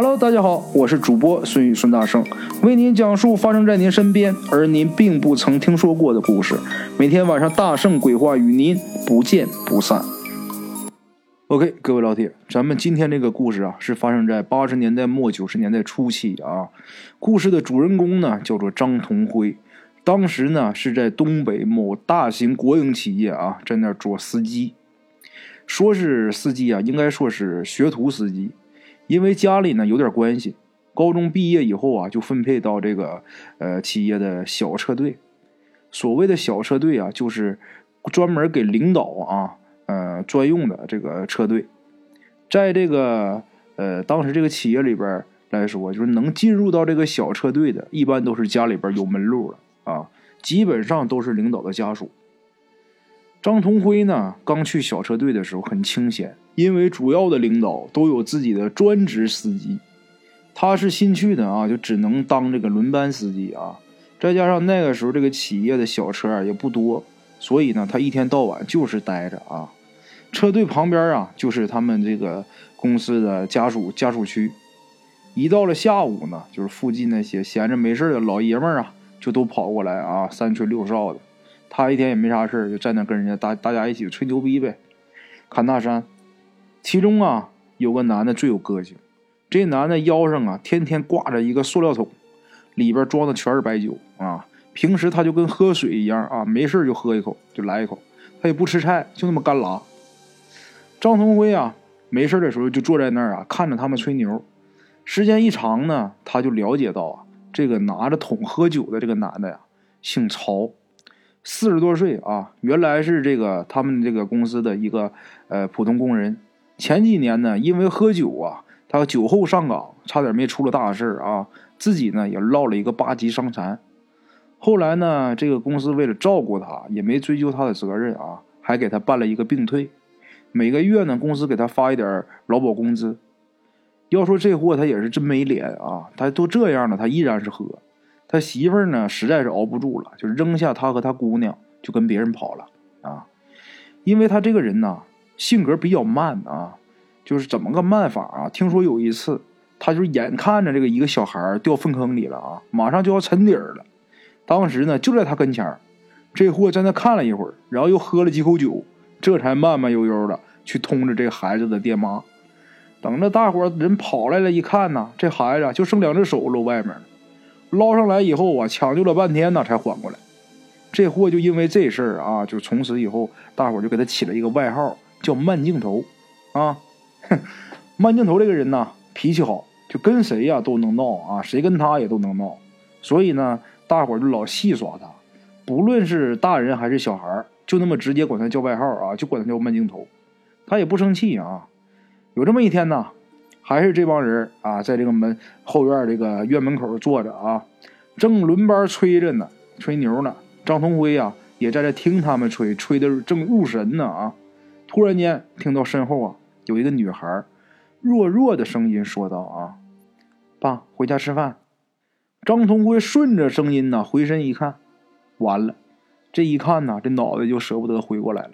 Hello，大家好，我是主播孙宇孙大圣，为您讲述发生在您身边而您并不曾听说过的故事。每天晚上大圣鬼话与您不见不散。OK，各位老铁，咱们今天这个故事啊，是发生在八十年代末九十年代初期啊。故事的主人公呢，叫做张同辉，当时呢是在东北某大型国营企业啊，在那儿做司机。说是司机啊，应该说是学徒司机，因为家里呢有点关系。高中毕业以后啊，就分配到这个呃企业的小车队。所谓的小车队啊，就是专门给领导啊呃专用的这个车队。在这个呃当时这个企业里边来说，就是能进入到这个小车队的，一般都是家里边有门路了啊，基本上都是领导的家属。张同辉呢，刚去小车队的时候很清闲，因为主要的领导都有自己的专职司机，他是新去的啊，就只能当这个轮班司机啊。再加上那个时候这个企业的小车也不多，所以呢，他一天到晚就是待着啊。车队旁边啊，就是他们这个公司的家属家属区。一到了下午呢，就是附近那些闲着没事的老爷们儿啊，就都跑过来啊，三吹六哨的。他一天也没啥事就在那跟人家大大家一起吹牛逼呗，侃大山。其中啊，有个男的最有个性，这男的腰上啊，天天挂着一个塑料桶，里边装的全是白酒啊。平时他就跟喝水一样啊，没事就喝一口，就来一口。他也不吃菜，就那么干拉。张同辉啊，没事的时候就坐在那儿啊，看着他们吹牛。时间一长呢，他就了解到啊，这个拿着桶喝酒的这个男的呀，姓曹。四十多岁啊，原来是这个他们这个公司的一个呃普通工人。前几年呢，因为喝酒啊，他酒后上岗，差点没出了大事啊。自己呢也落了一个八级伤残。后来呢，这个公司为了照顾他，也没追究他的责任啊，还给他办了一个病退。每个月呢，公司给他发一点劳保工资。要说这货他也是真没脸啊，他都这样了，他依然是喝。他媳妇儿呢，实在是熬不住了，就扔下他和他姑娘，就跟别人跑了啊。因为他这个人呢，性格比较慢啊，就是怎么个慢法啊？听说有一次，他就眼看着这个一个小孩掉粪坑里了啊，马上就要沉底儿了。当时呢，就在他跟前儿，这货在那看了一会儿，然后又喝了几口酒，这才慢慢悠悠的去通知这孩子的爹妈。等着大伙人跑来了，一看呢，这孩子就剩两只手露外面了。捞上来以后啊，抢救了半天呢，才缓过来。这货就因为这事儿啊，就从此以后，大伙就给他起了一个外号，叫慢镜头。啊，哼，慢镜头这个人呢，脾气好，就跟谁呀都能闹啊，谁跟他也都能闹。所以呢，大伙就老戏耍他，不论是大人还是小孩就那么直接管他叫外号啊，就管他叫慢镜头。他也不生气啊。有这么一天呢。还是这帮人啊，在这个门后院这个院门口坐着啊，正轮班吹着呢，吹牛呢。张同辉呀，也在这听他们吹，吹的正入神呢啊。突然间听到身后啊，有一个女孩弱弱的声音说道：“啊，爸，回家吃饭。”张同辉顺着声音呢，回身一看，完了，这一看呢，这脑袋就舍不得回过来了。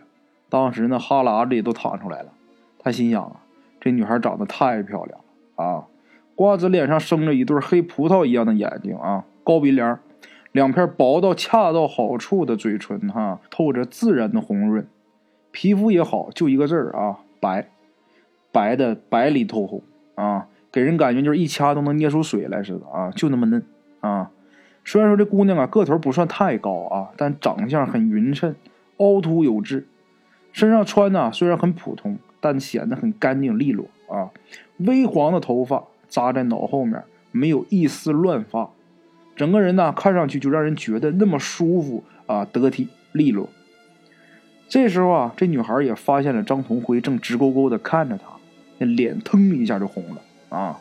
当时呢，哈喇子也都淌出来了。他心想啊。这女孩长得太漂亮了啊！瓜子脸上生着一对黑葡萄一样的眼睛啊，高鼻梁，两片薄到恰到好处的嘴唇哈，透着自然的红润，皮肤也好，就一个字儿啊，白，白的白里透红啊，给人感觉就是一掐都能捏出水来似的啊，就那么嫩啊。虽然说这姑娘啊个头不算太高啊，但长相很匀称，凹凸有致，身上穿的虽然很普通。但显得很干净利落啊，微黄的头发扎在脑后面，没有一丝乱发，整个人呢看上去就让人觉得那么舒服啊，得体利落。这时候啊，这女孩也发现了张同辉正直勾勾的看着她，那脸腾一下就红了啊！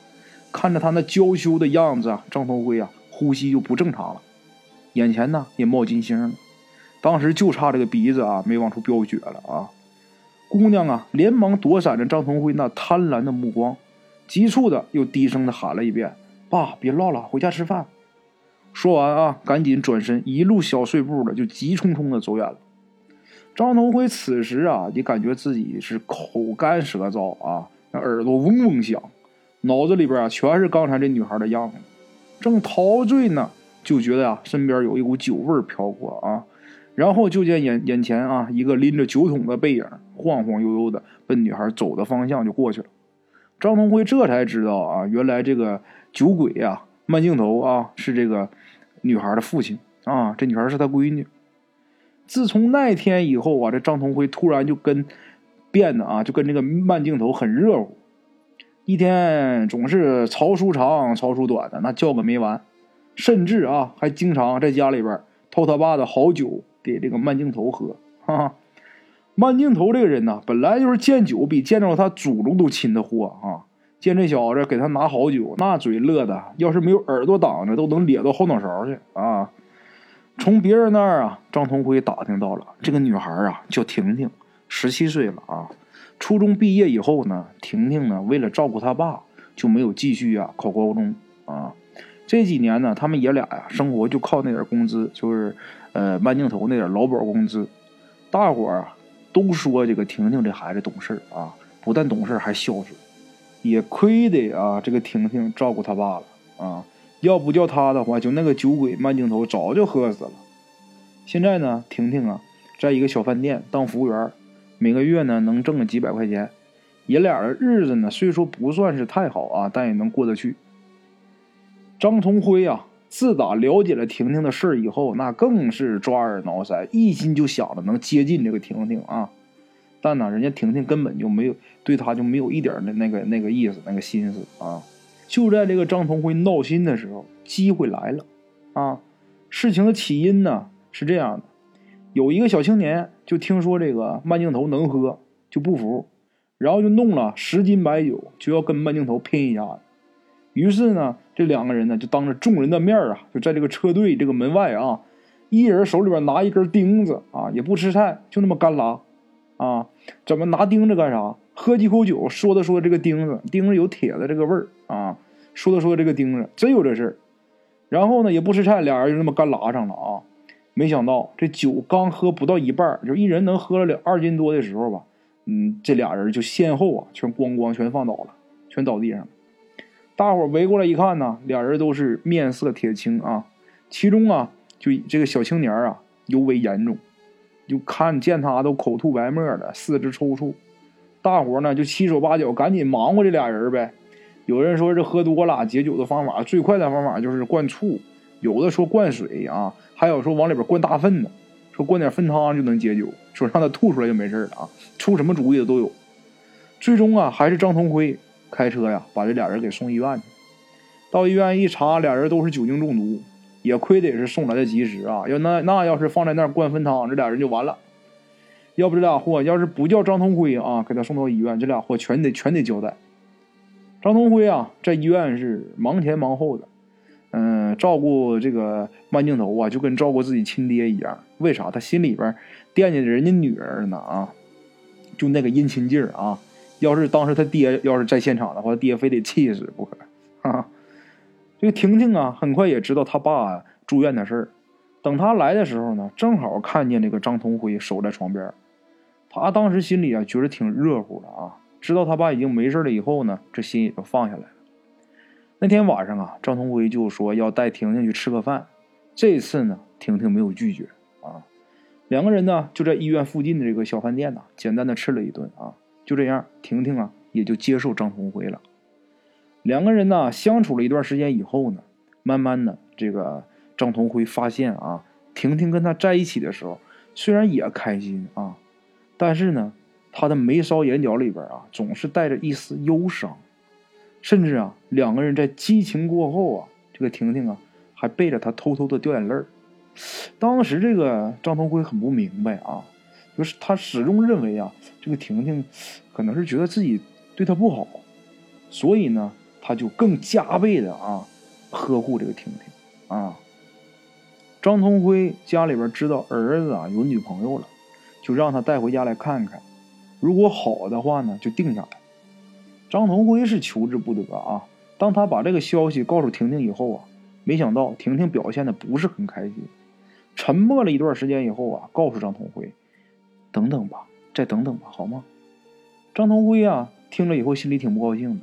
看着她那娇羞的样子啊，张同辉啊呼吸就不正常了，眼前呢也冒金星了，当时就差这个鼻子啊没往出飙血了啊！姑娘啊，连忙躲闪着张同辉那贪婪的目光，急促的又低声的喊了一遍：“爸，别唠了，回家吃饭。”说完啊，赶紧转身，一路小碎步的就急匆匆的走远了。张同辉此时啊，也感觉自己是口干舌燥啊，那耳朵嗡嗡响，脑子里边啊全是刚才这女孩的样子，正陶醉呢，就觉得呀身边有一股酒味飘过啊，然后就见眼眼前啊一个拎着酒桶的背影，晃晃悠悠的奔女孩走的方向就过去了。张同辉这才知道啊，原来这个酒鬼呀慢镜头啊是这个女孩的父亲啊，这女孩是他闺女。自从那天以后啊，这张同辉突然就跟变得啊，就跟这个慢镜头很热乎。一天总是曹叔长、曹叔短的，那叫个没完，甚至啊，还经常在家里边偷他爸的好酒给这个慢镜头喝。哈哈，慢镜头这个人呢，本来就是见酒比见着他祖宗都亲的货啊！见这小子给他拿好酒，那嘴乐的，要是没有耳朵挡着，都能咧到后脑勺去啊！从别人那儿啊，张同辉打听到了这个女孩啊，叫婷婷，十七岁了啊。初中毕业以后呢，婷婷呢为了照顾他爸，就没有继续啊考高中啊。这几年呢，他们爷俩呀生活就靠那点工资，就是呃慢镜头那点劳保工资。大伙儿啊都说这个婷婷这孩子懂事啊，不但懂事还孝顺。也亏得啊这个婷婷照顾他爸了啊，要不叫他的话，就那个酒鬼慢镜头早就喝死了。现在呢，婷婷啊在一个小饭店当服务员。每个月呢能挣个几百块钱，爷俩的日子呢虽说不算是太好啊，但也能过得去。张同辉啊，自打了解了婷婷的事以后，那更是抓耳挠腮，一心就想着能接近这个婷婷啊。但呢，人家婷婷根本就没有对他就没有一点的那个那个意思，那个心思啊。就在这个张同辉闹心的时候，机会来了啊。事情的起因呢是这样的。有一个小青年就听说这个慢镜头能喝，就不服，然后就弄了十斤白酒，就要跟慢镜头拼一下子。于是呢，这两个人呢就当着众人的面啊，就在这个车队这个门外啊，一人手里边拿一根钉子啊，也不吃菜，就那么干拉啊。怎么拿钉子干啥？喝几口酒，说的说这个钉子，钉子有铁的这个味儿啊，说的说这个钉子真有这事儿。然后呢，也不吃菜，俩人就那么干拉上了啊。没想到这酒刚喝不到一半，就一人能喝了两二斤多的时候吧，嗯，这俩人就先后啊，全咣咣全放倒了，全倒地上了。大伙围过来一看呢，俩人都是面色铁青啊，其中啊，就这个小青年啊尤为严重，就看见他都口吐白沫的，四肢抽搐。大伙呢就七手八脚赶紧忙活这俩人呗。有人说这喝多了解酒的方法最快的方法就是灌醋，有的说灌水啊。还有说往里边灌大粪的，说灌点粪汤就能解酒，说让他吐出来就没事了啊！出什么主意的都有。最终啊，还是张同辉开车呀，把这俩人给送医院去。到医院一查，俩人都是酒精中毒，也亏得是送来的及时啊！要那那要是放在那儿灌粪汤，这俩人就完了。要不这俩货要是不叫张同辉啊，给他送到医院，这俩货全得全得交代。张同辉啊，在医院是忙前忙后的。嗯，照顾这个慢镜头啊，就跟照顾自己亲爹一样。为啥？他心里边惦记着人家女儿呢啊，就那个殷勤劲儿啊。要是当时他爹要是在现场的话，爹非得气死不可。哈，这个婷婷啊，很快也知道他爸住院的事儿。等他来的时候呢，正好看见这个张同辉守在床边。他当时心里啊，觉得挺热乎的啊。知道他爸已经没事了以后呢，这心也就放下来了。那天晚上啊，张同辉就说要带婷婷去吃个饭。这次呢，婷婷没有拒绝啊。两个人呢就在医院附近的这个小饭店呢，简单的吃了一顿啊。就这样，婷婷啊也就接受张同辉了。两个人呢相处了一段时间以后呢，慢慢的，这个张同辉发现啊，婷婷跟他在一起的时候，虽然也开心啊，但是呢，他的眉梢眼角里边啊，总是带着一丝忧伤。甚至啊，两个人在激情过后啊，这个婷婷啊，还背着他偷偷的掉眼泪儿。当时这个张同辉很不明白啊，就是他始终认为啊，这个婷婷可能是觉得自己对他不好，所以呢，他就更加倍的啊呵护这个婷婷啊。张同辉家里边知道儿子啊有女朋友了，就让他带回家来看看，如果好的话呢，就定下来。张同辉是求之不得啊！当他把这个消息告诉婷婷以后啊，没想到婷婷表现的不是很开心，沉默了一段时间以后啊，告诉张同辉：“等等吧，再等等吧，好吗？”张同辉啊，听了以后心里挺不高兴的。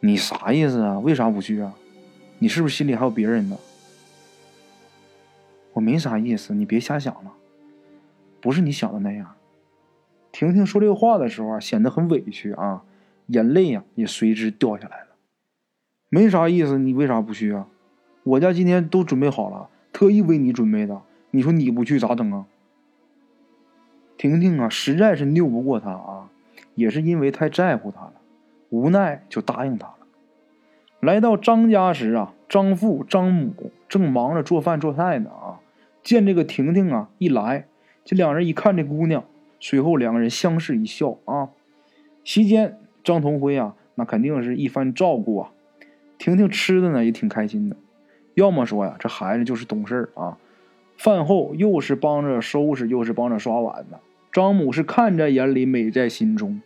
你啥意思啊？为啥不去啊？你是不是心里还有别人呢？我没啥意思，你别瞎想了，不是你想的那样。婷婷说这个话的时候啊，显得很委屈啊，眼泪呀也随之掉下来了。没啥意思，你为啥不去啊？我家今天都准备好了，特意为你准备的。你说你不去咋整啊？婷婷啊，实在是拗不过他啊，也是因为太在乎他了，无奈就答应他了。来到张家时啊，张父张母正忙着做饭做菜呢啊，见这个婷婷啊一来，这两人一看这姑娘。随后两个人相视一笑啊，席间张同辉啊，那肯定是一番照顾啊。婷婷吃的呢也挺开心的，要么说呀，这孩子就是懂事啊。饭后又是帮着收拾，又是帮着刷碗的。张母是看在眼里，美在心中。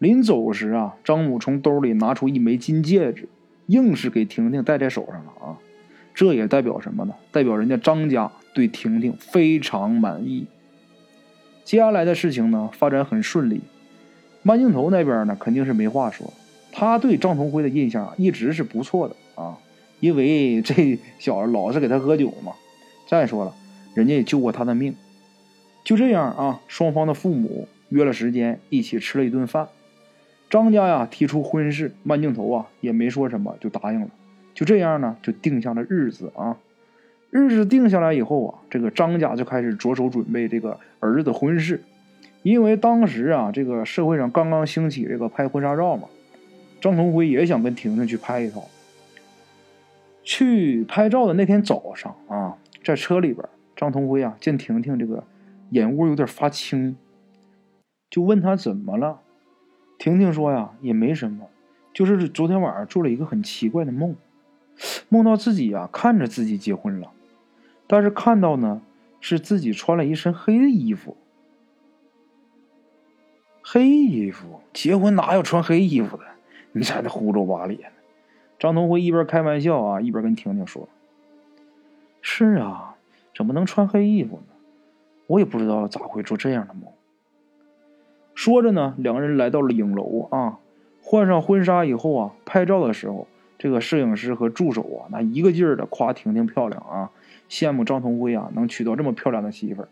临走时啊，张母从兜里拿出一枚金戒指，硬是给婷婷戴在手上了啊。这也代表什么呢？代表人家张家对婷婷非常满意。接下来的事情呢，发展很顺利。慢镜头那边呢，肯定是没话说。他对张同辉的印象一直是不错的啊，因为这小子老是给他喝酒嘛。再说了，人家也救过他的命。就这样啊，双方的父母约了时间，一起吃了一顿饭。张家呀提出婚事，慢镜头啊也没说什么，就答应了。就这样呢，就定下了日子啊。日子定下来以后啊，这个张家就开始着手准备这个儿子的婚事，因为当时啊，这个社会上刚刚兴起这个拍婚纱照嘛，张同辉也想跟婷婷去拍一套。去拍照的那天早上啊，在车里边，张同辉啊见婷婷这个眼窝有点发青，就问他怎么了。婷婷说呀，也没什么，就是昨天晚上做了一个很奇怪的梦，梦到自己啊看着自己结婚了。但是看到呢，是自己穿了一身黑的衣服。黑衣服结婚哪有穿黑衣服的？你在那胡诌八咧的。张同辉一边开玩笑啊，一边跟婷婷说：“是啊，怎么能穿黑衣服呢？我也不知道咋会做这样的梦。”说着呢，两个人来到了影楼啊，换上婚纱以后啊，拍照的时候，这个摄影师和助手啊，那一个劲儿的夸婷婷漂亮啊。羡慕张同辉啊，能娶到这么漂亮的媳妇儿。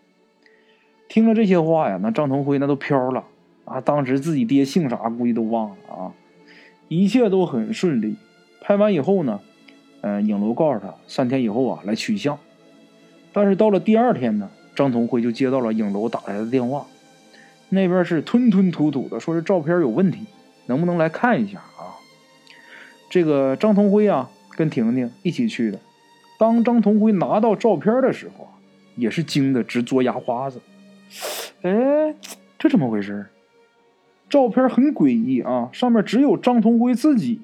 听了这些话呀，那张同辉那都飘了啊！当时自己爹姓啥，估计都忘了啊。一切都很顺利。拍完以后呢，嗯，影楼告诉他三天以后啊来取像。但是到了第二天呢，张同辉就接到了影楼打来的电话，那边是吞吞吐吐的，说是照片有问题，能不能来看一下啊？这个张同辉啊，跟婷婷一起去的。当张同辉拿到照片的时候啊，也是惊得直嘬牙花子。哎，这怎么回事？照片很诡异啊，上面只有张同辉自己，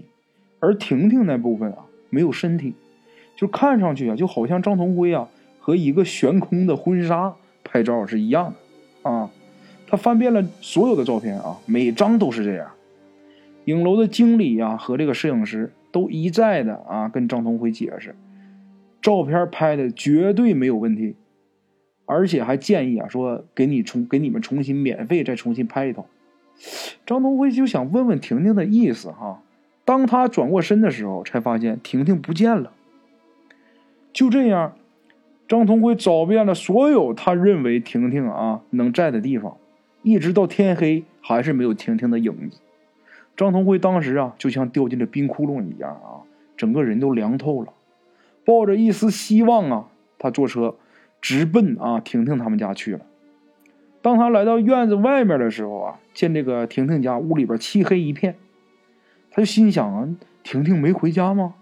而婷婷那部分啊没有身体，就看上去啊就好像张同辉啊和一个悬空的婚纱拍照是一样的啊。他翻遍了所有的照片啊，每张都是这样。影楼的经理呀和这个摄影师都一再的啊跟张同辉解释。照片拍的绝对没有问题，而且还建议啊，说给你重给你们重新免费再重新拍一套。张同辉就想问问婷婷的意思哈。当他转过身的时候，才发现婷婷不见了。就这样，张同辉找遍了所有他认为婷婷啊能在的地方，一直到天黑，还是没有婷婷的影子。张同辉当时啊，就像掉进了冰窟窿一样啊，整个人都凉透了。抱着一丝希望啊，他坐车直奔啊婷婷他们家去了。当他来到院子外面的时候啊，见这个婷婷家屋里边漆黑一片，他就心想啊，婷婷没回家吗？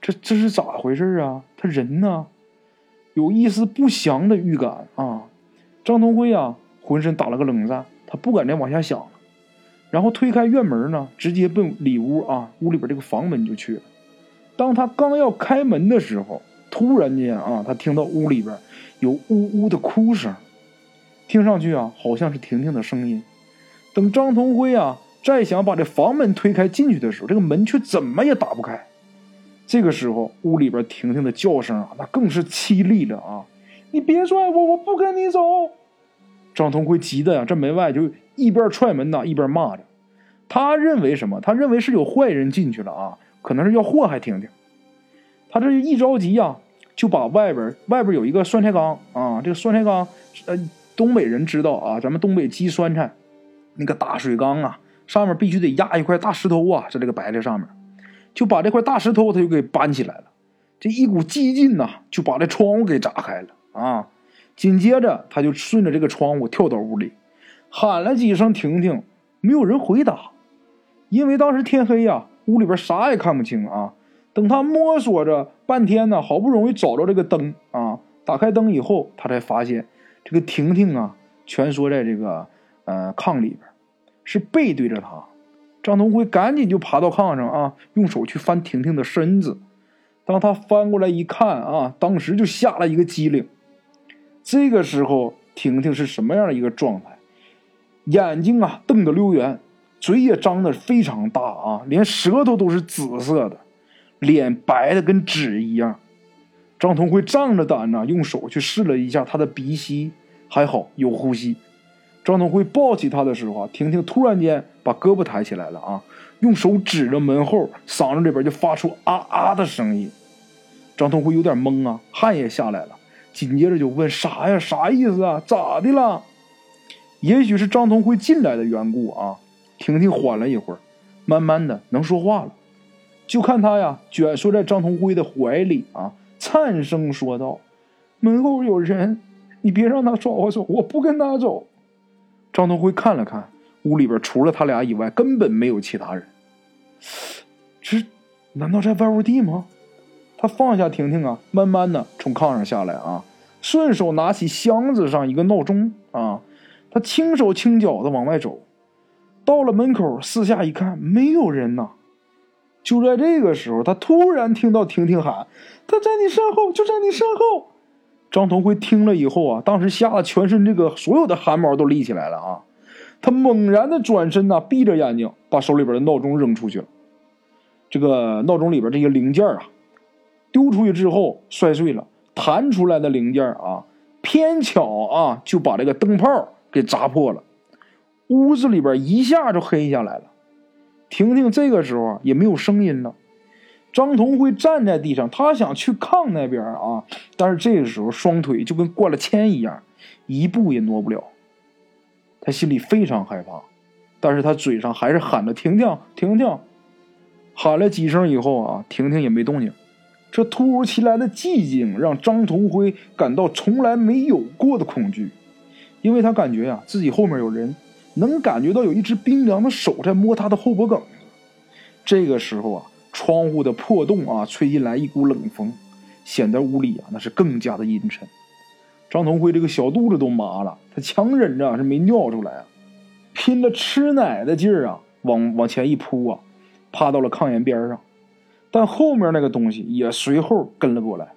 这这是咋回事啊？他人呢？有一丝不祥的预感啊！张同辉啊，浑身打了个冷战，他不敢再往下想了，然后推开院门呢，直接奔里屋啊，屋里边这个房门就去了。当他刚要开门的时候，突然间啊，他听到屋里边有呜呜的哭声，听上去啊，好像是婷婷的声音。等张同辉啊再想把这房门推开进去的时候，这个门却怎么也打不开。这个时候，屋里边婷婷的叫声啊，那更是凄厉了啊！你别拽我，我不跟你走！张同辉急的呀，这门外就一边踹门呐，一边骂着。他认为什么？他认为是有坏人进去了啊，可能是要祸害婷婷。他这一着急呀，就把外边外边有一个酸菜缸啊，这个酸菜缸，呃，东北人知道啊，咱们东北积酸菜，那个大水缸啊，上面必须得压一块大石头啊，在这个白菜上面，就把这块大石头他就给搬起来了，这一股激劲呐，就把这窗户给砸开了啊，紧接着他就顺着这个窗户跳到屋里，喊了几声婷婷，没有人回答，因为当时天黑呀，屋里边啥也看不清啊。等他摸索着半天呢，好不容易找着这个灯啊，打开灯以后，他才发现这个婷婷啊蜷缩在这个呃炕里边，是背对着他。张同辉赶紧就爬到炕上啊，用手去翻婷婷的身子。当他翻过来一看啊，当时就吓了一个激灵。这个时候，婷婷是什么样的一个状态？眼睛啊瞪得溜圆，嘴也张得非常大啊，连舌头都是紫色的。脸白的跟纸一样，张同辉仗着胆呢，用手去试了一下他的鼻息，还好有呼吸。张同辉抱起他的时候啊，婷婷突然间把胳膊抬起来了啊，用手指着门后，嗓子里边就发出啊啊的声音。张同辉有点懵啊，汗也下来了，紧接着就问啥呀？啥意思啊？咋的了？也许是张同辉进来的缘故啊，婷婷缓了一会儿，慢慢的能说话了。就看他呀，蜷缩在张同辉的怀里啊，颤声说道：“门后有人，你别让他抓我走，我不跟他走。”张同辉看了看屋里边，除了他俩以外，根本没有其他人。这难道在外屋地吗？他放下婷婷啊，慢慢的从炕上下来啊，顺手拿起箱子上一个闹钟啊，他轻手轻脚的往外走，到了门口，四下一看，没有人呐。就在这个时候，他突然听到婷婷喊：“他在你身后，就在你身后。”张同辉听了以后啊，当时吓得全身这个所有的汗毛都立起来了啊！他猛然的转身呐，闭着眼睛把手里边的闹钟扔出去了。这个闹钟里边这些零件啊，丢出去之后摔碎了，弹出来的零件啊，偏巧啊就把这个灯泡给砸破了，屋子里边一下就黑下来了。婷婷这个时候也没有声音了。张同辉站在地上，他想去炕那边啊，但是这个时候双腿就跟灌了铅一样，一步也挪不了。他心里非常害怕，但是他嘴上还是喊着“婷婷，婷婷”，喊了几声以后啊，婷婷也没动静。这突如其来的寂静让张同辉感到从来没有过的恐惧，因为他感觉呀，自己后面有人。能感觉到有一只冰凉的手在摸他的后脖梗。这个时候啊，窗户的破洞啊，吹进来一股冷风，显得屋里啊那是更加的阴沉。张同辉这个小肚子都麻了，他强忍着是没尿出来啊，拼了吃奶的劲儿啊，往往前一扑啊，趴到了炕沿边上。但后面那个东西也随后跟了过来。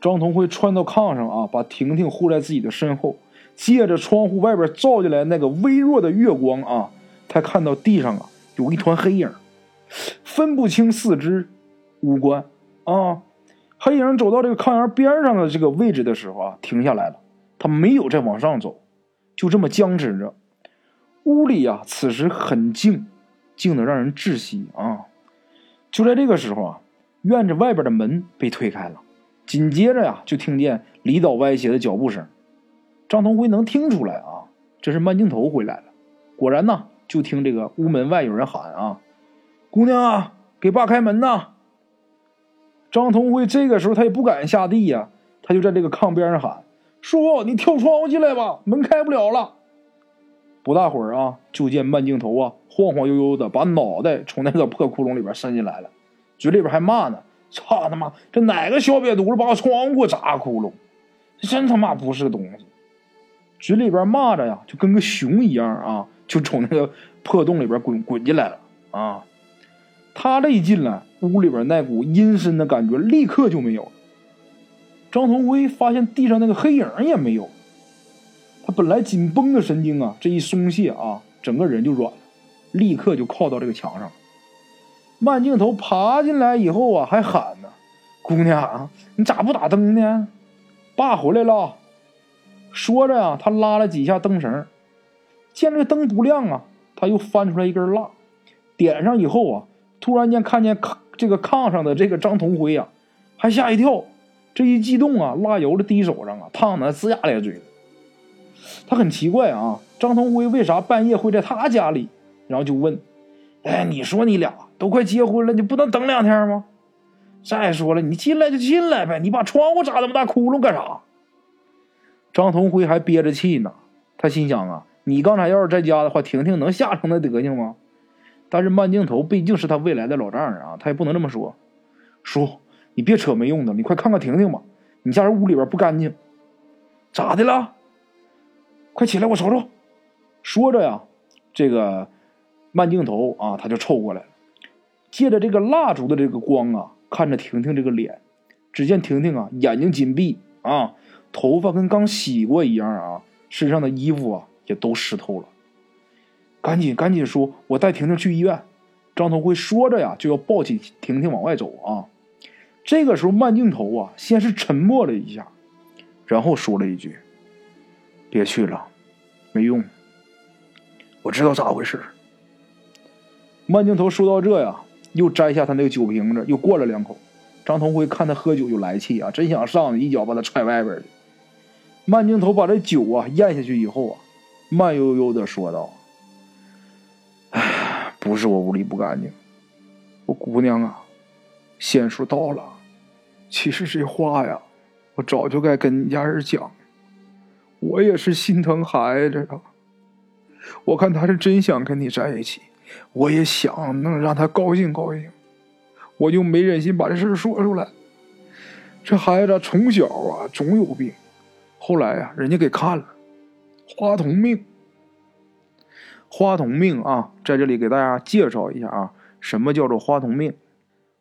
张同辉窜到炕上啊，把婷婷护在自己的身后。借着窗户外边照进来那个微弱的月光啊，他看到地上啊有一团黑影，分不清四肢、五官啊。黑影走到这个炕沿边上的这个位置的时候啊，停下来了。他没有再往上走，就这么僵持着。屋里啊，此时很静，静的让人窒息啊。就在这个时候啊，院子外边的门被推开了，紧接着呀，就听见离倒歪斜的脚步声。张同辉能听出来啊，这是慢镜头回来了。果然呐，就听这个屋门外有人喊啊：“姑娘啊，给爸开门呐！”张同辉这个时候他也不敢下地呀，他就在这个炕边上喊：“叔，你跳窗户进来吧，门开不了了。”不大会儿啊，就见慢镜头啊，晃晃悠悠的把脑袋从那个破窟窿里边伸进来了，嘴里边还骂呢：“操他妈，这哪个小瘪犊子把我窗户给我砸窟窿？真他妈不是个东西！”嘴里边骂着呀，就跟个熊一样啊，就从那个破洞里边滚滚进来了啊！他这一进来，屋里边那股阴森的感觉立刻就没有了。张同辉发现地上那个黑影也没有，他本来紧绷的神经啊，这一松懈啊，整个人就软了，立刻就靠到这个墙上。慢镜头爬进来以后啊，还喊呢：“姑娘，你咋不打灯呢？爸回来了。”说着呀，他拉了几下灯绳，见这个灯不亮啊，他又翻出来一根蜡，点上以后啊，突然间看见炕这个炕上的这个张同辉呀，还吓一跳。这一激动啊，蜡油的滴手上啊，烫的龇牙咧嘴的。他很奇怪啊，张同辉为啥半夜会在他家里？然后就问：“哎，你说你俩都快结婚了，你不能等两天吗？再说了，你进来就进来呗，你把窗户扎那么大窟窿干啥？”张同辉还憋着气呢，他心想啊，你刚才要是在家的话，婷婷能吓成那德行吗？但是慢镜头毕竟是他未来的老丈人啊，他也不能这么说。叔，你别扯没用的，你快看看婷婷吧，你家人屋里边不干净，咋的了？快起来，我瞅瞅。说着呀，这个慢镜头啊，他就凑过来了，借着这个蜡烛的这个光啊，看着婷婷这个脸。只见婷婷啊，眼睛紧闭啊，头发跟刚洗过一样啊，身上的衣服啊也都湿透了。赶紧赶紧说，我带婷婷去医院。张同辉说着呀，就要抱起婷婷往外走啊。这个时候，慢镜头啊，先是沉默了一下，然后说了一句。别去了，没用。我知道咋回事。慢镜头说到这呀，又摘下他那个酒瓶子，又灌了两口。张同辉看他喝酒就来气啊，真想上去一脚把他踹外边去。慢镜头把这酒啊咽下去以后啊，慢悠悠的说道：“，不是我屋里不干净，我姑娘啊，仙数到了。其实这话呀，我早就该跟你家人讲。”我也是心疼孩子啊！我看他是真想跟你在一起，我也想能让他高兴高兴，我就没忍心把这事说出来。这孩子从小啊总有病，后来呀人家给看了，花童命。花童命啊，在这里给大家介绍一下啊，什么叫做花童命？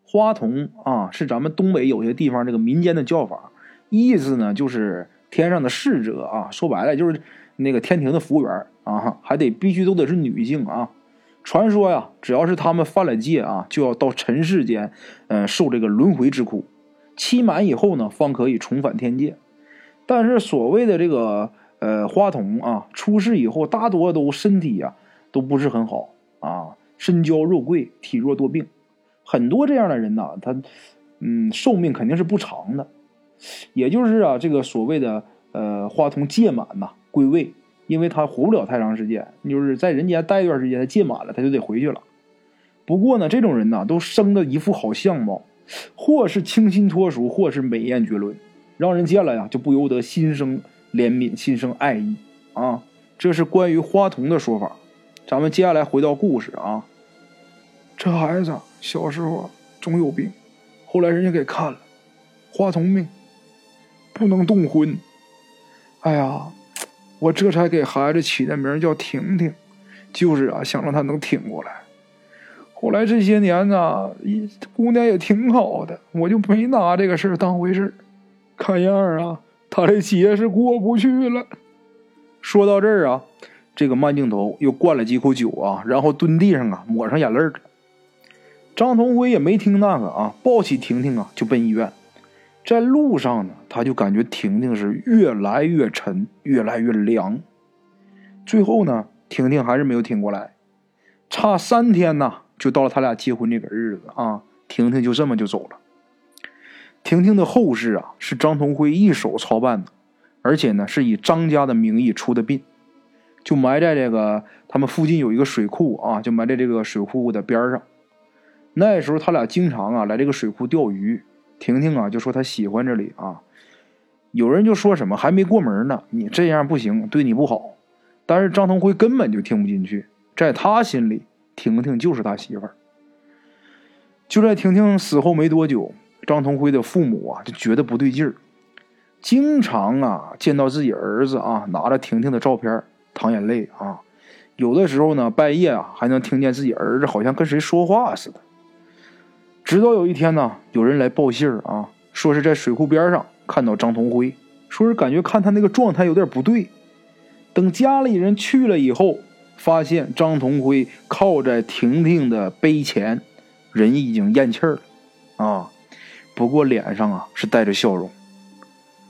花童啊是咱们东北有些地方这个民间的叫法，意思呢就是。天上的侍者啊，说白了就是那个天庭的服务员啊，还得必须都得是女性啊。传说呀，只要是他们犯了戒啊，就要到尘世间，嗯，受这个轮回之苦。期满以后呢，方可以重返天界。但是所谓的这个呃花童啊，出世以后大多都身体呀都不是很好啊，身娇肉贵，体弱多病。很多这样的人呢，他嗯寿命肯定是不长的。也就是啊，这个所谓的呃花童届满呐归位，因为他活不了太长时间，就是在人间待一段时间，他届满了他就得回去了。不过呢，这种人呐都生的一副好相貌，或是清新脱俗，或是美艳绝伦，让人见了呀就不由得心生怜悯，心生爱意啊。这是关于花童的说法。咱们接下来回到故事啊，这孩子小时候总有病，后来人家给看了，花童命。不能动婚，哎呀，我这才给孩子起的名叫婷婷，就是啊，想让他能挺过来。后来这些年呢，一姑娘也挺好的，我就没拿这个事儿当回事看样啊，他这节是过不去了。说到这儿啊，这个慢镜头又灌了几口酒啊，然后蹲地上啊，抹上眼泪儿。张同辉也没听那个啊，抱起婷婷啊，就奔医院。在路上呢，他就感觉婷婷是越来越沉，越来越凉。最后呢，婷婷还是没有挺过来，差三天呢，就到了他俩结婚这个日子啊。婷婷就这么就走了。婷婷的后事啊，是张同辉一手操办的，而且呢，是以张家的名义出的殡，就埋在这个他们附近有一个水库啊，就埋在这个水库的边上。那时候他俩经常啊来这个水库钓鱼。婷婷啊，就说她喜欢这里啊。有人就说什么还没过门呢，你这样不行，对你不好。但是张同辉根本就听不进去，在他心里，婷婷就是他媳妇儿。就在婷婷死后没多久，张同辉的父母啊就觉得不对劲儿，经常啊见到自己儿子啊拿着婷婷的照片淌眼泪啊。有的时候呢，半夜啊还能听见自己儿子好像跟谁说话似的。直到有一天呢，有人来报信儿啊，说是在水库边上看到张同辉，说是感觉看他那个状态有点不对。等家里人去了以后，发现张同辉靠在婷婷的碑前，人已经咽气儿了啊，不过脸上啊是带着笑容。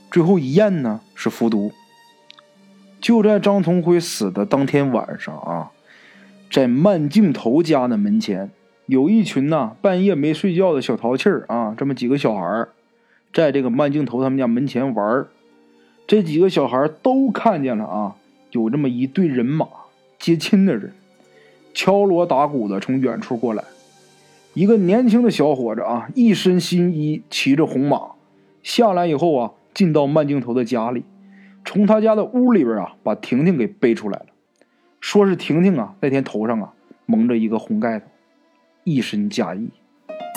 最后一咽呢是服毒。就在张同辉死的当天晚上啊，在慢镜头家的门前，有一群呐半夜没睡觉的小淘气儿啊，这么几个小孩儿，在这个慢镜头他们家门前玩儿。这几个小孩都看见了啊，有这么一队人马接亲的人，敲锣打鼓的从远处过来。一个年轻的小伙子啊，一身新衣，骑着红马下来以后啊，进到慢镜头的家里，从他家的屋里边啊，把婷婷给背出来了。说是婷婷啊，那天头上啊蒙着一个红盖头，一身嫁衣。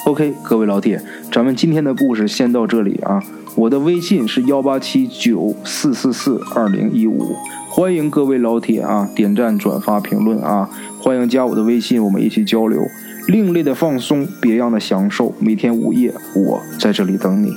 OK，各位老铁，咱们今天的故事先到这里啊。我的微信是幺八七九四四四二零一五，欢迎各位老铁啊点赞、转发、评论啊，欢迎加我的微信，我们一起交流。另类的放松，别样的享受，每天午夜我在这里等你。